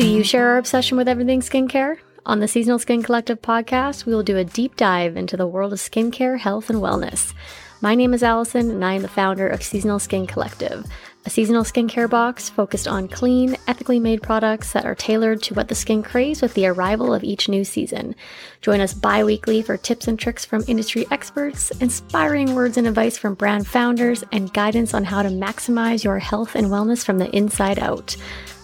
Do you share our obsession with everything skincare? On the Seasonal Skin Collective podcast, we will do a deep dive into the world of skincare, health, and wellness. My name is Allison, and I am the founder of Seasonal Skin Collective, a seasonal skincare box focused on clean, ethically made products that are tailored to what the skin craves with the arrival of each new season. Join us bi weekly for tips and tricks from industry experts, inspiring words and advice from brand founders, and guidance on how to maximize your health and wellness from the inside out.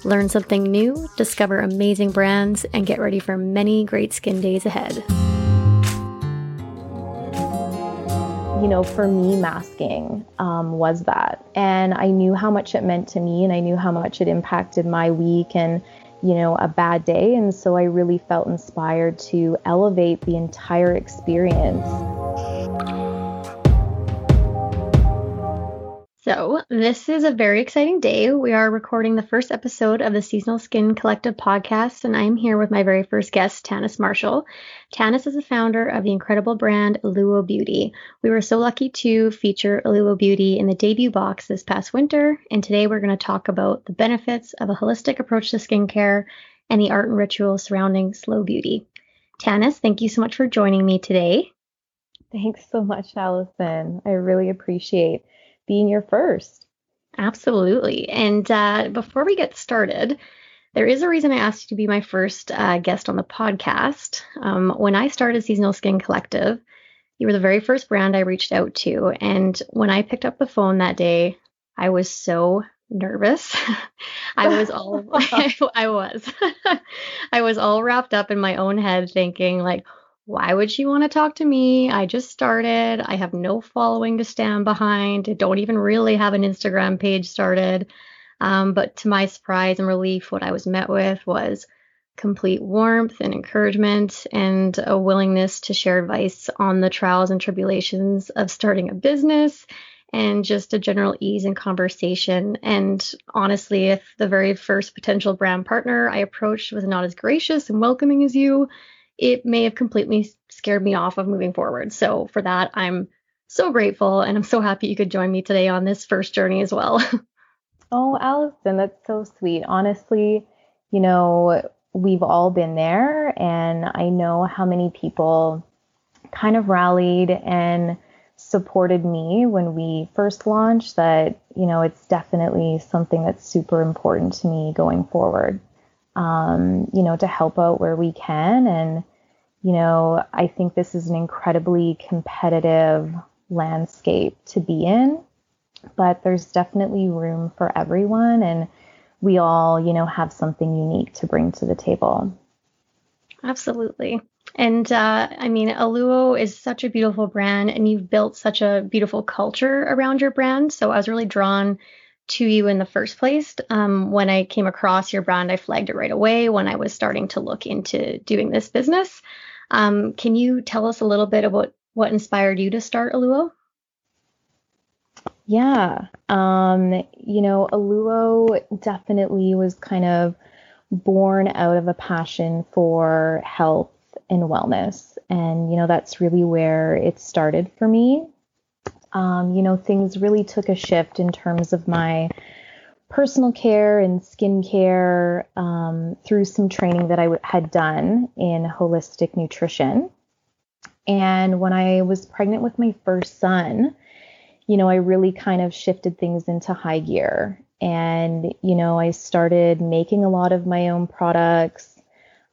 Learn something new, discover amazing brands, and get ready for many great skin days ahead. you know, for me, masking um, was that. And I knew how much it meant to me, and I knew how much it impacted my week and, you know, a bad day. And so I really felt inspired to elevate the entire experience. So, this is a very exciting day. We are recording the first episode of the Seasonal Skin Collective podcast, and I'm here with my very first guest, Tanis Marshall. Tanis is the founder of the incredible brand Aluo Beauty. We were so lucky to feature Aluo Beauty in the debut box this past winter, and today we're going to talk about the benefits of a holistic approach to skincare and the art and ritual surrounding slow beauty. Tanis, thank you so much for joining me today. Thanks so much, Allison. I really appreciate being your first. Absolutely. And uh, before we get started, there is a reason I asked you to be my first uh, guest on the podcast. Um, when I started Seasonal Skin Collective, you were the very first brand I reached out to. And when I picked up the phone that day, I was so nervous. I was all I, I was I was all wrapped up in my own head thinking like why would she want to talk to me? I just started. I have no following to stand behind. I don't even really have an Instagram page started. Um, but to my surprise and relief, what I was met with was complete warmth and encouragement and a willingness to share advice on the trials and tribulations of starting a business and just a general ease in conversation. And honestly, if the very first potential brand partner I approached was not as gracious and welcoming as you, it may have completely scared me off of moving forward. So for that, I'm so grateful and I'm so happy you could join me today on this first journey as well. oh, Allison, that's so sweet. Honestly, you know, we've all been there and I know how many people kind of rallied and supported me when we first launched that, you know, it's definitely something that's super important to me going forward um, you know, to help out where we can. And, you know, I think this is an incredibly competitive landscape to be in, but there's definitely room for everyone. And we all, you know, have something unique to bring to the table. Absolutely. And uh, I mean, Aluo is such a beautiful brand, and you've built such a beautiful culture around your brand. So I was really drawn to you in the first place. Um, when I came across your brand, I flagged it right away when I was starting to look into doing this business. Um, can you tell us a little bit about what inspired you to start Aluo? Yeah, um, you know, Aluo definitely was kind of born out of a passion for health and wellness. And, you know, that's really where it started for me um, you know, things really took a shift in terms of my personal care and skincare um, through some training that I w- had done in holistic nutrition. And when I was pregnant with my first son, you know, I really kind of shifted things into high gear. And, you know, I started making a lot of my own products.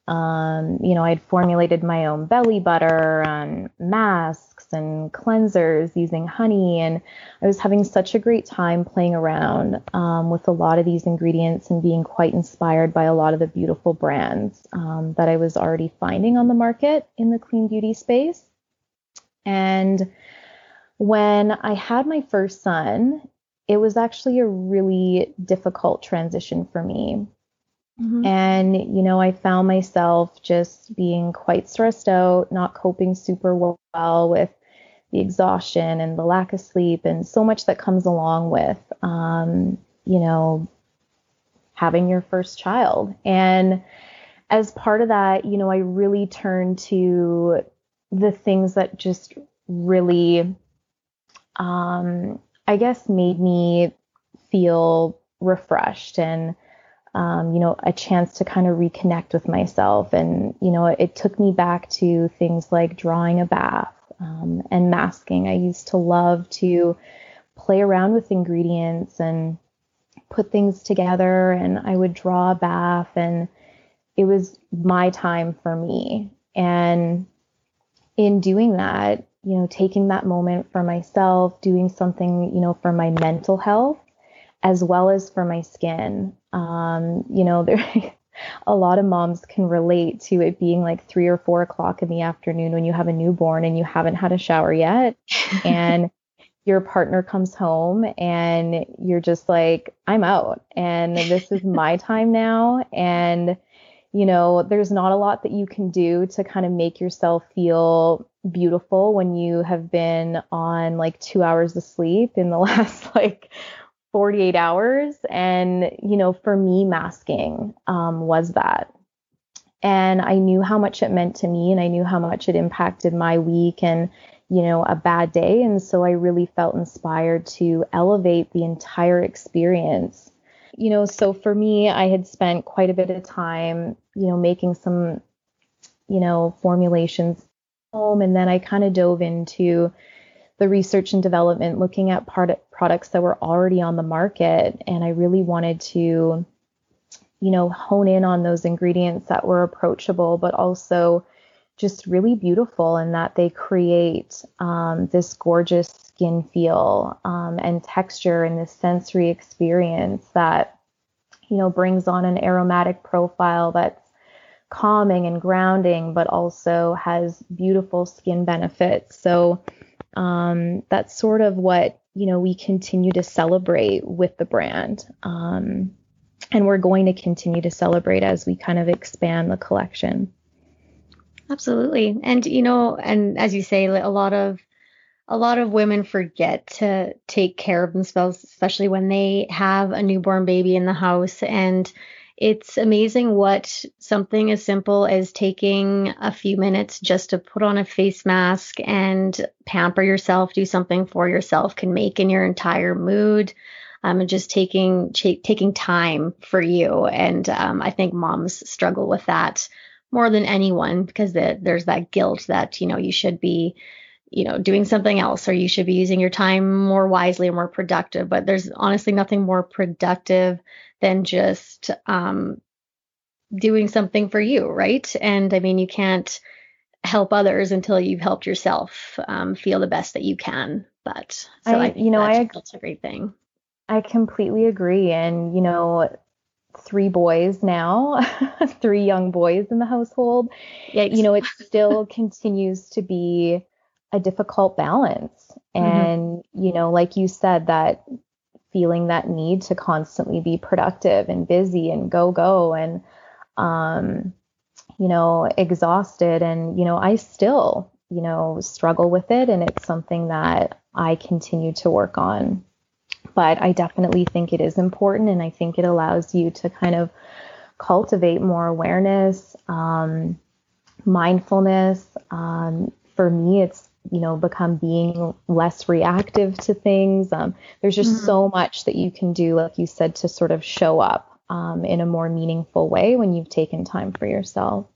Um, you know, I had formulated my own belly butter and masks and cleansers using honey. And I was having such a great time playing around um, with a lot of these ingredients and being quite inspired by a lot of the beautiful brands um, that I was already finding on the market in the clean beauty space. And when I had my first son, it was actually a really difficult transition for me. Mm-hmm. And, you know, I found myself just being quite stressed out, not coping super well with the exhaustion and the lack of sleep and so much that comes along with, um, you know, having your first child. And as part of that, you know, I really turned to the things that just really, um, I guess, made me feel refreshed and um, you know, a chance to kind of reconnect with myself. And, you know, it, it took me back to things like drawing a bath um, and masking. I used to love to play around with ingredients and put things together, and I would draw a bath, and it was my time for me. And in doing that, you know, taking that moment for myself, doing something, you know, for my mental health as well as for my skin. Um, you know, there a lot of moms can relate to it being like three or four o'clock in the afternoon when you have a newborn and you haven't had a shower yet. and your partner comes home and you're just like, I'm out and this is my time now. And, you know, there's not a lot that you can do to kind of make yourself feel beautiful when you have been on like two hours of sleep in the last like 48 hours. And, you know, for me, masking um, was that. And I knew how much it meant to me and I knew how much it impacted my week and, you know, a bad day. And so I really felt inspired to elevate the entire experience. You know, so for me, I had spent quite a bit of time, you know, making some, you know, formulations home. And then I kind of dove into the research and development, looking at product, products that were already on the market. And I really wanted to, you know, hone in on those ingredients that were approachable, but also just really beautiful in that they create um, this gorgeous skin feel um, and texture and this sensory experience that, you know, brings on an aromatic profile that's calming and grounding, but also has beautiful skin benefits. So, um, that's sort of what you know we continue to celebrate with the brand. Um, and we're going to continue to celebrate as we kind of expand the collection. Absolutely. And you know and as you say a lot of a lot of women forget to take care of themselves especially when they have a newborn baby in the house. And it's amazing what something as simple as taking a few minutes just to put on a face mask and pamper yourself, do something for yourself can make in your entire mood. Um, and just taking ch- taking time for you. And um, I think moms struggle with that more than anyone because the, there's that guilt that you know you should be you know doing something else or you should be using your time more wisely or more productive. But there's honestly nothing more productive than just um, doing something for you, right? And I mean, you can't help others until you've helped yourself um, feel the best that you can. But so I, I you know, I that's a great thing. I completely agree, and you know, three boys now, three young boys in the household. Yikes. You know, it still continues to be a difficult balance. Mm-hmm. And, mm-hmm. you know, like you said, that feeling that need to constantly be productive and busy and go go and um you know exhausted and you know I still you know struggle with it and it's something that I continue to work on but I definitely think it is important and I think it allows you to kind of cultivate more awareness um, mindfulness um, for me it's you know become being less reactive to things. Um, there's just mm-hmm. so much that you can do like you said to sort of show up um, in a more meaningful way when you've taken time for yourself.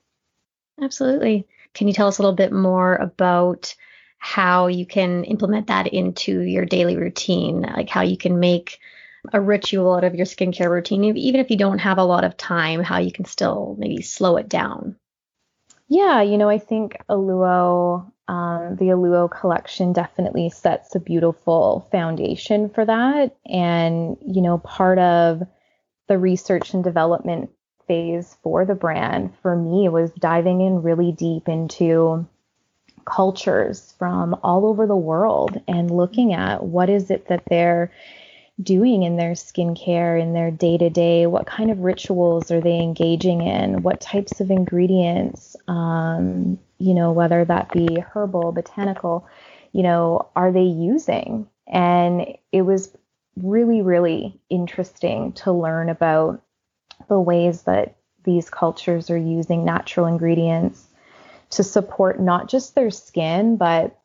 Absolutely. Can you tell us a little bit more about how you can implement that into your daily routine? Like how you can make a ritual out of your skincare routine even if you don't have a lot of time how you can still maybe slow it down? Yeah you know i think aluo um, the Aluo collection definitely sets a beautiful foundation for that. And, you know, part of the research and development phase for the brand for me was diving in really deep into cultures from all over the world and looking at what is it that they're doing in their skincare in their day to day? What kind of rituals are they engaging in? What types of ingredients, um, you know, whether that be herbal, botanical, you know, are they using? And it was really, really interesting to learn about the ways that these cultures are using natural ingredients to support not just their skin, but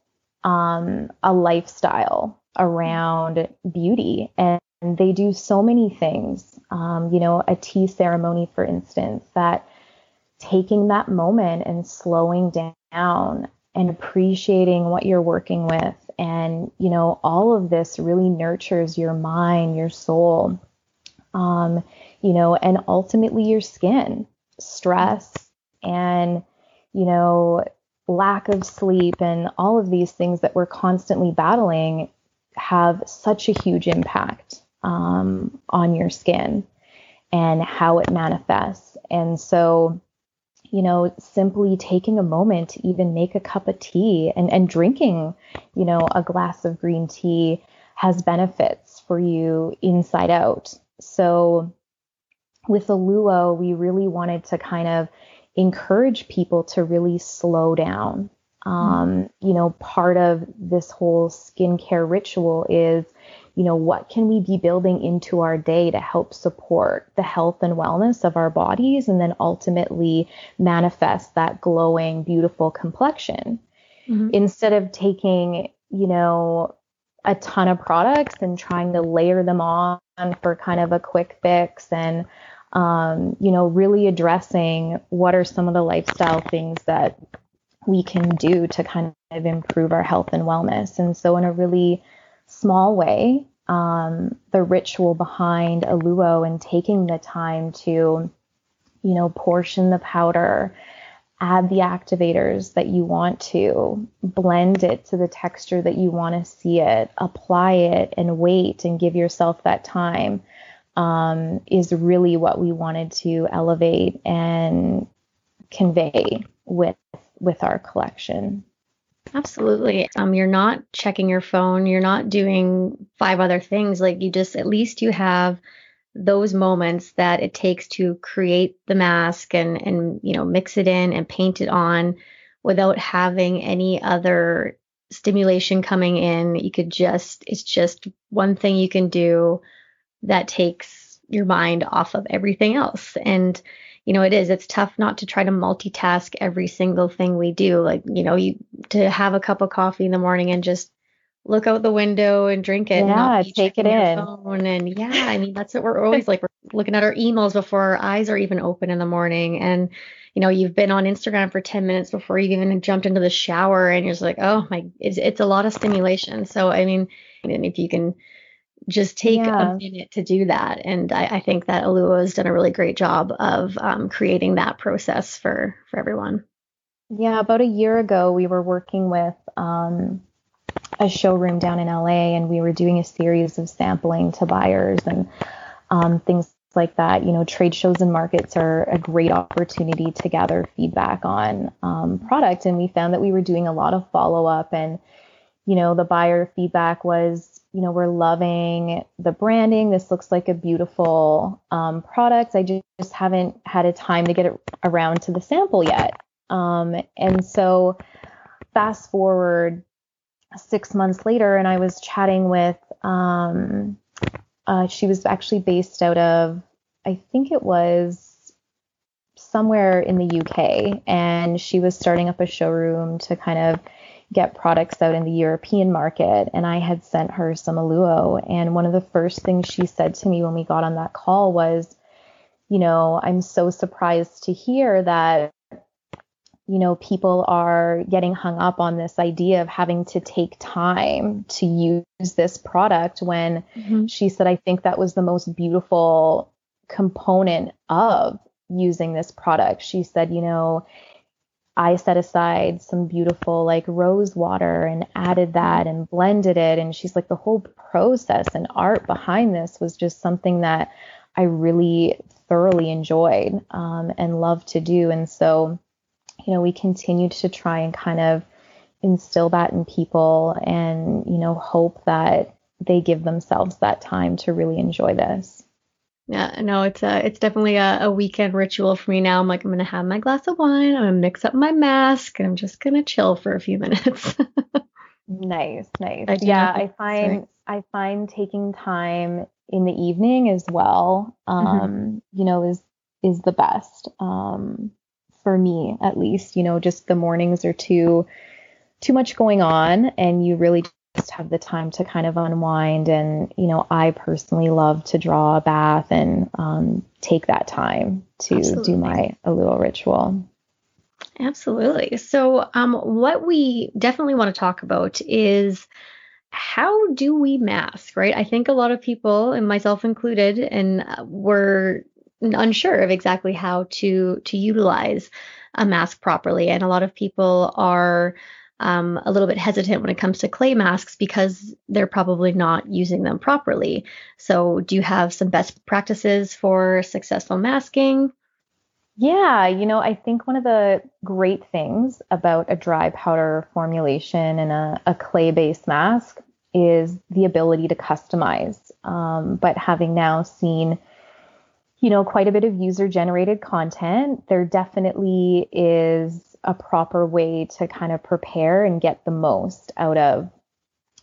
um, a lifestyle around beauty and they do so many things Um, you know, a tea ceremony, for instance, that taking that moment and slowing down and appreciating what you're working with. And, you know, all of this really nurtures your mind, your soul, um, you know, and ultimately your skin. Stress and, you know, lack of sleep and all of these things that we're constantly battling have such a huge impact um, on your skin and how it manifests. And so, you know, simply taking a moment to even make a cup of tea and, and drinking, you know, a glass of green tea has benefits for you inside out. So with Aluo, we really wanted to kind of encourage people to really slow down. Um, you know, part of this whole skincare ritual is, you know, what can we be building into our day to help support the health and wellness of our bodies and then ultimately manifest that glowing, beautiful complexion. Mm-hmm. Instead of taking, you know, a ton of products and trying to layer them on for kind of a quick fix and um, you know, really addressing what are some of the lifestyle things that we can do to kind of improve our health and wellness. And so, in a really small way, um, the ritual behind Aluo and taking the time to, you know, portion the powder, add the activators that you want to, blend it to the texture that you want to see it, apply it, and wait and give yourself that time um, is really what we wanted to elevate and convey with with our collection. Absolutely. Um, you're not checking your phone. You're not doing five other things. Like you just, at least you have those moments that it takes to create the mask and and you know mix it in and paint it on without having any other stimulation coming in. You could just, it's just one thing you can do that takes your mind off of everything else. And, you know, it is, it's tough not to try to multitask every single thing we do. Like, you know, you to have a cup of coffee in the morning and just look out the window and drink it. Yeah, and take it in. Phone. And yeah, I mean, that's what we're always like. We're looking at our emails before our eyes are even open in the morning. And, you know, you've been on Instagram for 10 minutes before you even jumped into the shower and you're just like, oh my, it's, it's a lot of stimulation. So, I mean, and if you can just take yeah. a minute to do that. And I, I, think that Aluo has done a really great job of um, creating that process for for everyone. Yeah, about a year ago, we were working with um, a showroom down in LA, and we were doing a series of sampling to buyers and um, things like that. You know, trade shows and markets are a great opportunity to gather feedback on um, product, and we found that we were doing a lot of follow up and you know the buyer feedback was you know, we're loving the branding. This looks like a beautiful um, product. I just, haven't had a time to get it around to the sample yet. Um, and so, fast forward six months later, and I was chatting with, um, uh, she was actually based out of, I think it was somewhere in the UK, and she was starting up a showroom to kind of get products out in the European market. And I had sent her some Aluo. And one of the first things she said to me when we got on that call was, you know, I'm so surprised to hear that, you know, people are getting hung up on this idea of having to take time to use this product when mm-hmm. she said, I think that was the most beautiful component of using this product. She said, you know, I set aside some beautiful like rose water and added that and blended it. And she's like, the whole process and art behind this was just something that I really thoroughly enjoyed um, and loved to do. And so, you know, we continued to try and kind of instill that in people and, you know, hope that they give themselves that time to really enjoy this. Yeah, no, it's a, it's definitely a, a, weekend ritual for me now. I'm like, I'm gonna have my glass of wine, I'm gonna mix up my mask, and I'm just gonna chill for a few minutes. nice, nice. I yeah, I find. I find taking time in the evening as well, mm-hmm. um, mm-hmm. you know, is is the best. Um, for me at least, you know, just the mornings are too too much going on and you really have the time to kind of unwind. And, you know, I personally love to draw a bath and um, take that time to Absolutely. do my Aluo ritual. Absolutely. So, um, what we definitely want to talk about is how do we mask, right? I think a lot of people, and myself included, and uh, were unsure of exactly how to to utilize a mask properly, and a lot of people are um, a little bit hesitant when it comes to clay masks because they're probably not using them properly. So, do you have some best practices for successful masking? Yeah, you know, I think one of the great things about a dry powder formulation and a, a clay based mask is the ability to customize. Um, but having now seen, you know, quite a bit of user generated content, there definitely is a proper way to kind of prepare and get the most out of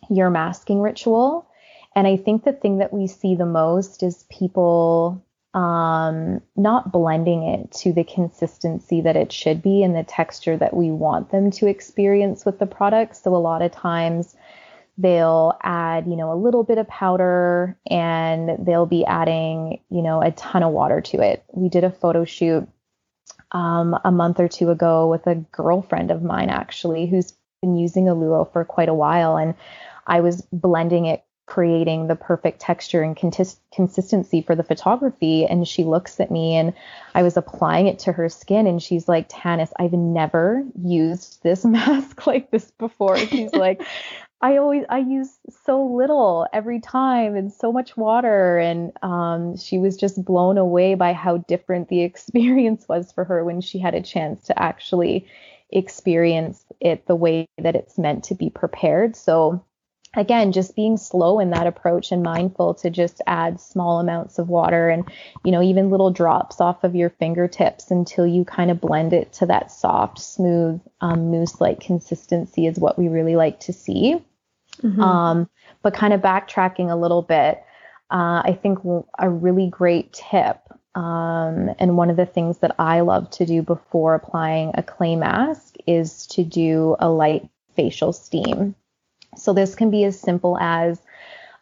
your masking ritual. And I think the thing that we see the most is people um, not blending it to the consistency that it should be and the texture that we want them to experience with the product. So a lot of times they'll add, you know, a little bit of powder and they'll be adding, you know, a ton of water to it. We did a photo shoot um, a month or two ago with a girlfriend of mine actually who's been using Aluo for quite a while and I was blending it creating the perfect texture and consistency for the photography. And she looks at me and I was applying it to her skin and she's like, Tanis, I've never used this mask like this before. She's like, I always I use so little every time and so much water and um, she was just blown away by how different the experience was for her when she had a chance to actually experience it the way that it's meant to be prepared. So again just being slow in that approach and mindful to just add small amounts of water and you know even little drops off of your fingertips until you kind of blend it to that soft smooth um, mousse like consistency is what we really like to see mm-hmm. um, but kind of backtracking a little bit uh, i think a really great tip um, and one of the things that i love to do before applying a clay mask is to do a light facial steam so this can be as simple as,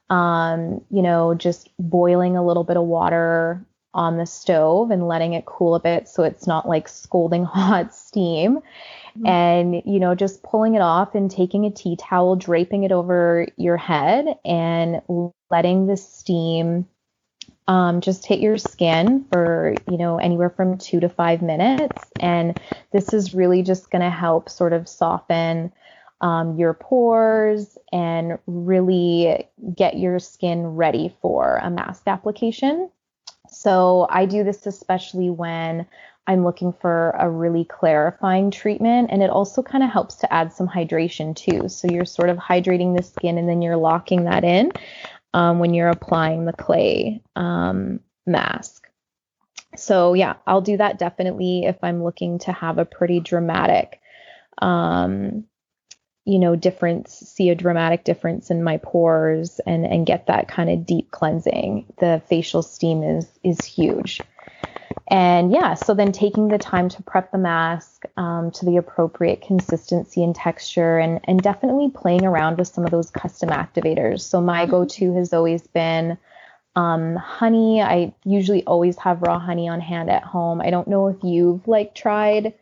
um, you know, just boiling a little bit of water on the stove and letting it cool a bit so it's not like scalding hot steam. Mm-hmm. And, you know, just pulling it off and taking a tea towel, draping it over your head and letting the steam um, just hit your skin for, you know, anywhere from two to five minutes. And this is really just going to help sort of soften um, your pores and really get your skin ready for a mask application. So I do this especially when I'm looking for a really clarifying treatment and it also kind of helps to add some hydration too. So you're sort of hydrating the skin and then you're locking that in um, when you're applying the clay um, mask. So yeah, I'll do that definitely if I'm looking to have a pretty dramatic um, you know, difference, see a dramatic difference in my pores and and get that kind of deep cleansing. The facial steam is is huge. And yeah, so then taking the time to prep the mask um, to the appropriate consistency and texture, and and definitely playing around with some of those custom activators. So my mm-hmm. go-to has always been um, honey. I usually always have raw honey on hand at home. I don't know if you've like tried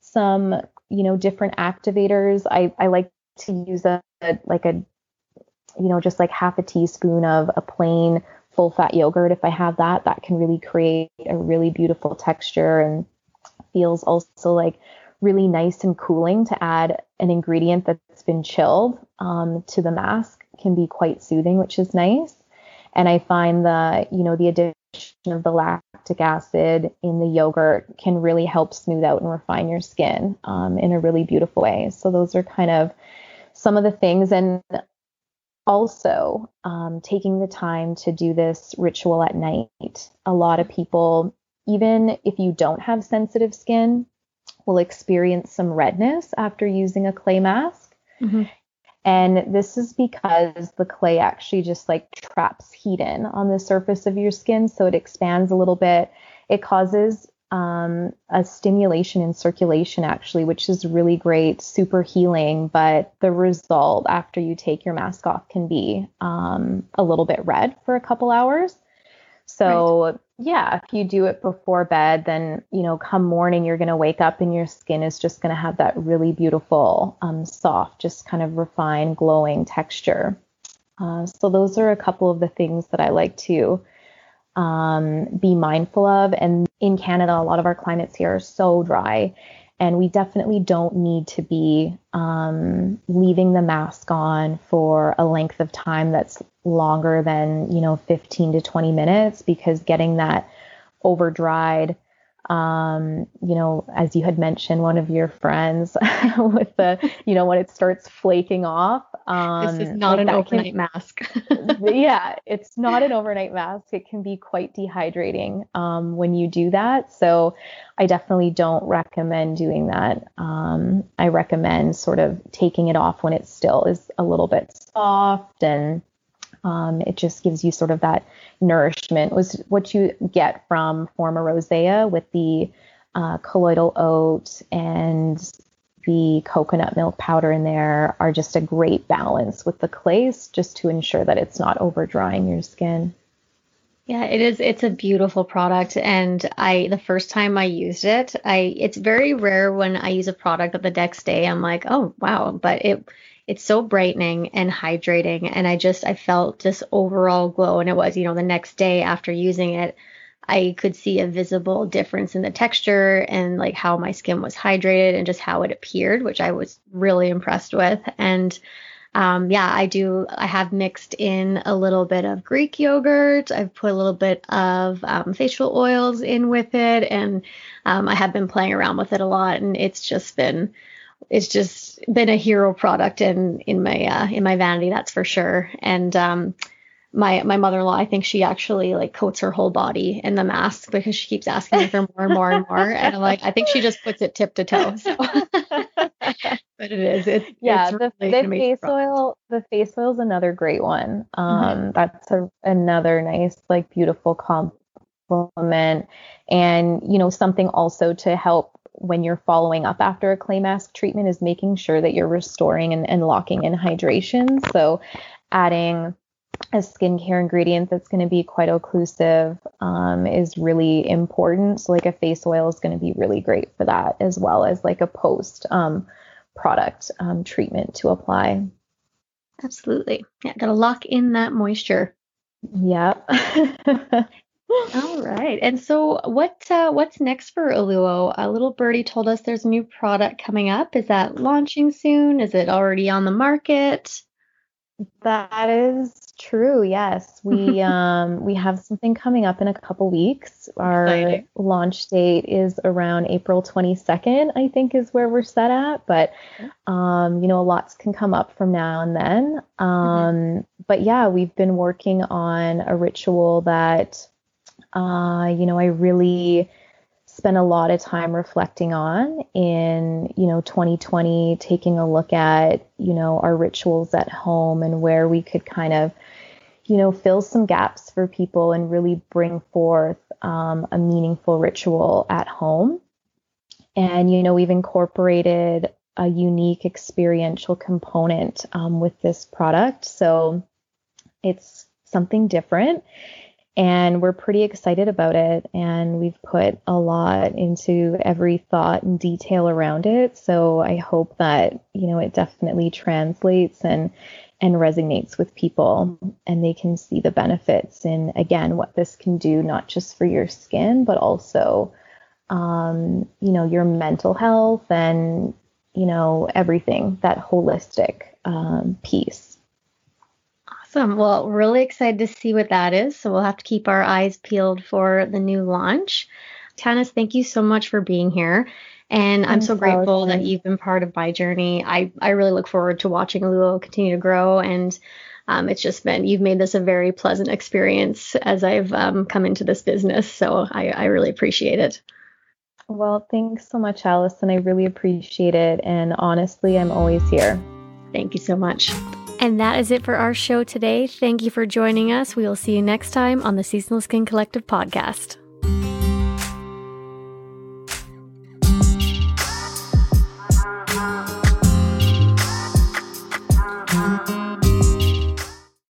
some you know different activators i i like to use a, a like a you know just like half a teaspoon of a plain full fat yogurt if i have that that can really create a really beautiful texture and feels also like really nice and cooling to add an ingredient that's been chilled um, to the mask can be quite soothing which is nice and i find the you know the addition of the lactic acid in the yogurt can really help smooth out and refine your skin um, in a really beautiful way. So those are kind of some of the things. And also um, taking the time to do this ritual at night. A lot of people, even if you don't have sensitive skin, will experience some redness after using a clay mask. Mm-hmm. And this is because the clay actually just like traps heat in on the surface of your skin. So it expands a little bit. It causes um, a stimulation in circulation, actually, which is really great, super healing. But the result after you take your mask off can be um, a little bit red for a couple hours. So, right. yeah, if you do it before bed, then, you know, come morning, you're going to wake up and your skin is just going to have that really beautiful, um, soft, just kind of refined, glowing texture. Uh, so, those are a couple of the things that I like to um, be mindful of. And in Canada, a lot of our climates here are so dry. And we definitely don't need to be um, leaving the mask on for a length of time that's longer than, you know, 15 to 20 minutes because getting that over dried um, you know, as you had mentioned, one of your friends with the, you know, when it starts flaking off. Um, this is not like an overnight can, mask. yeah, it's not an overnight mask. It can be quite dehydrating um, when you do that. So I definitely don't recommend doing that. Um, I recommend sort of taking it off when it still is a little bit soft and um, it just gives you sort of that nourishment was what you get from Forma Rosea with the uh, colloidal oat and the coconut milk powder in there are just a great balance with the clays just to ensure that it's not over drying your skin. Yeah, it is. It's a beautiful product, and I the first time I used it, I it's very rare when I use a product that the next day I'm like, oh wow, but it it's so brightening and hydrating and i just i felt this overall glow and it was you know the next day after using it i could see a visible difference in the texture and like how my skin was hydrated and just how it appeared which i was really impressed with and um, yeah, I do. I have mixed in a little bit of Greek yogurt. I've put a little bit of um, facial oils in with it, and um, I have been playing around with it a lot, and it's just been it's just been a hero product in in my uh, in my vanity, that's for sure. And um, my my mother-in-law, I think she actually like coats her whole body in the mask because she keeps asking me for more and more and more. And I'm like, I think she just puts it tip to toe. So. but it is. It's, yeah, it's the, really the face oil. The face oil is another great one. Um, mm-hmm. that's a, another nice, like, beautiful compliment, and you know, something also to help when you're following up after a clay mask treatment is making sure that you're restoring and, and locking in hydration. So adding a skincare ingredient that's going to be quite occlusive um, is really important. So like a face oil is going to be really great for that, as well as like a post um, product um, treatment to apply. Absolutely. Yeah, got to lock in that moisture. Yep. All right. And so what uh, what's next for Aluo? A little birdie told us there's a new product coming up. Is that launching soon? Is it already on the market? That is true. Yes. We um we have something coming up in a couple weeks. Our Exciting. launch date is around April 22nd, I think is where we're set at, but um you know, lots can come up from now and then. Mm-hmm. Um mm-hmm. but yeah, we've been working on a ritual that uh, you know, I really spent a lot of time reflecting on in, you know, 2020, taking a look at, you know, our rituals at home and where we could kind of, you know, fill some gaps for people and really bring forth um, a meaningful ritual at home. And, you know, we've incorporated a unique experiential component um, with this product. So it's something different and we're pretty excited about it and we've put a lot into every thought and detail around it. So i hope that you know it definitely translates and and resonates with people and they can see the benefits in again what this can do not just for your skin but also um, you know your mental health and you know everything that holistic um, piece Awesome. Well, really excited to see what that is. So we'll have to keep our eyes peeled for the new launch. Tanis, thank you so much for being here. And I'm, I'm so, so grateful that you've been part of my journey. I, I really look forward to watching Aluo continue to grow. And um, it's just been, you've made this a very pleasant experience as I've um, come into this business. So I, I really appreciate it. Well, thanks so much, Allison. I really appreciate it. And honestly, I'm always here. Thank you so much. And that is it for our show today. Thank you for joining us. We will see you next time on the Seasonal Skin Collective podcast.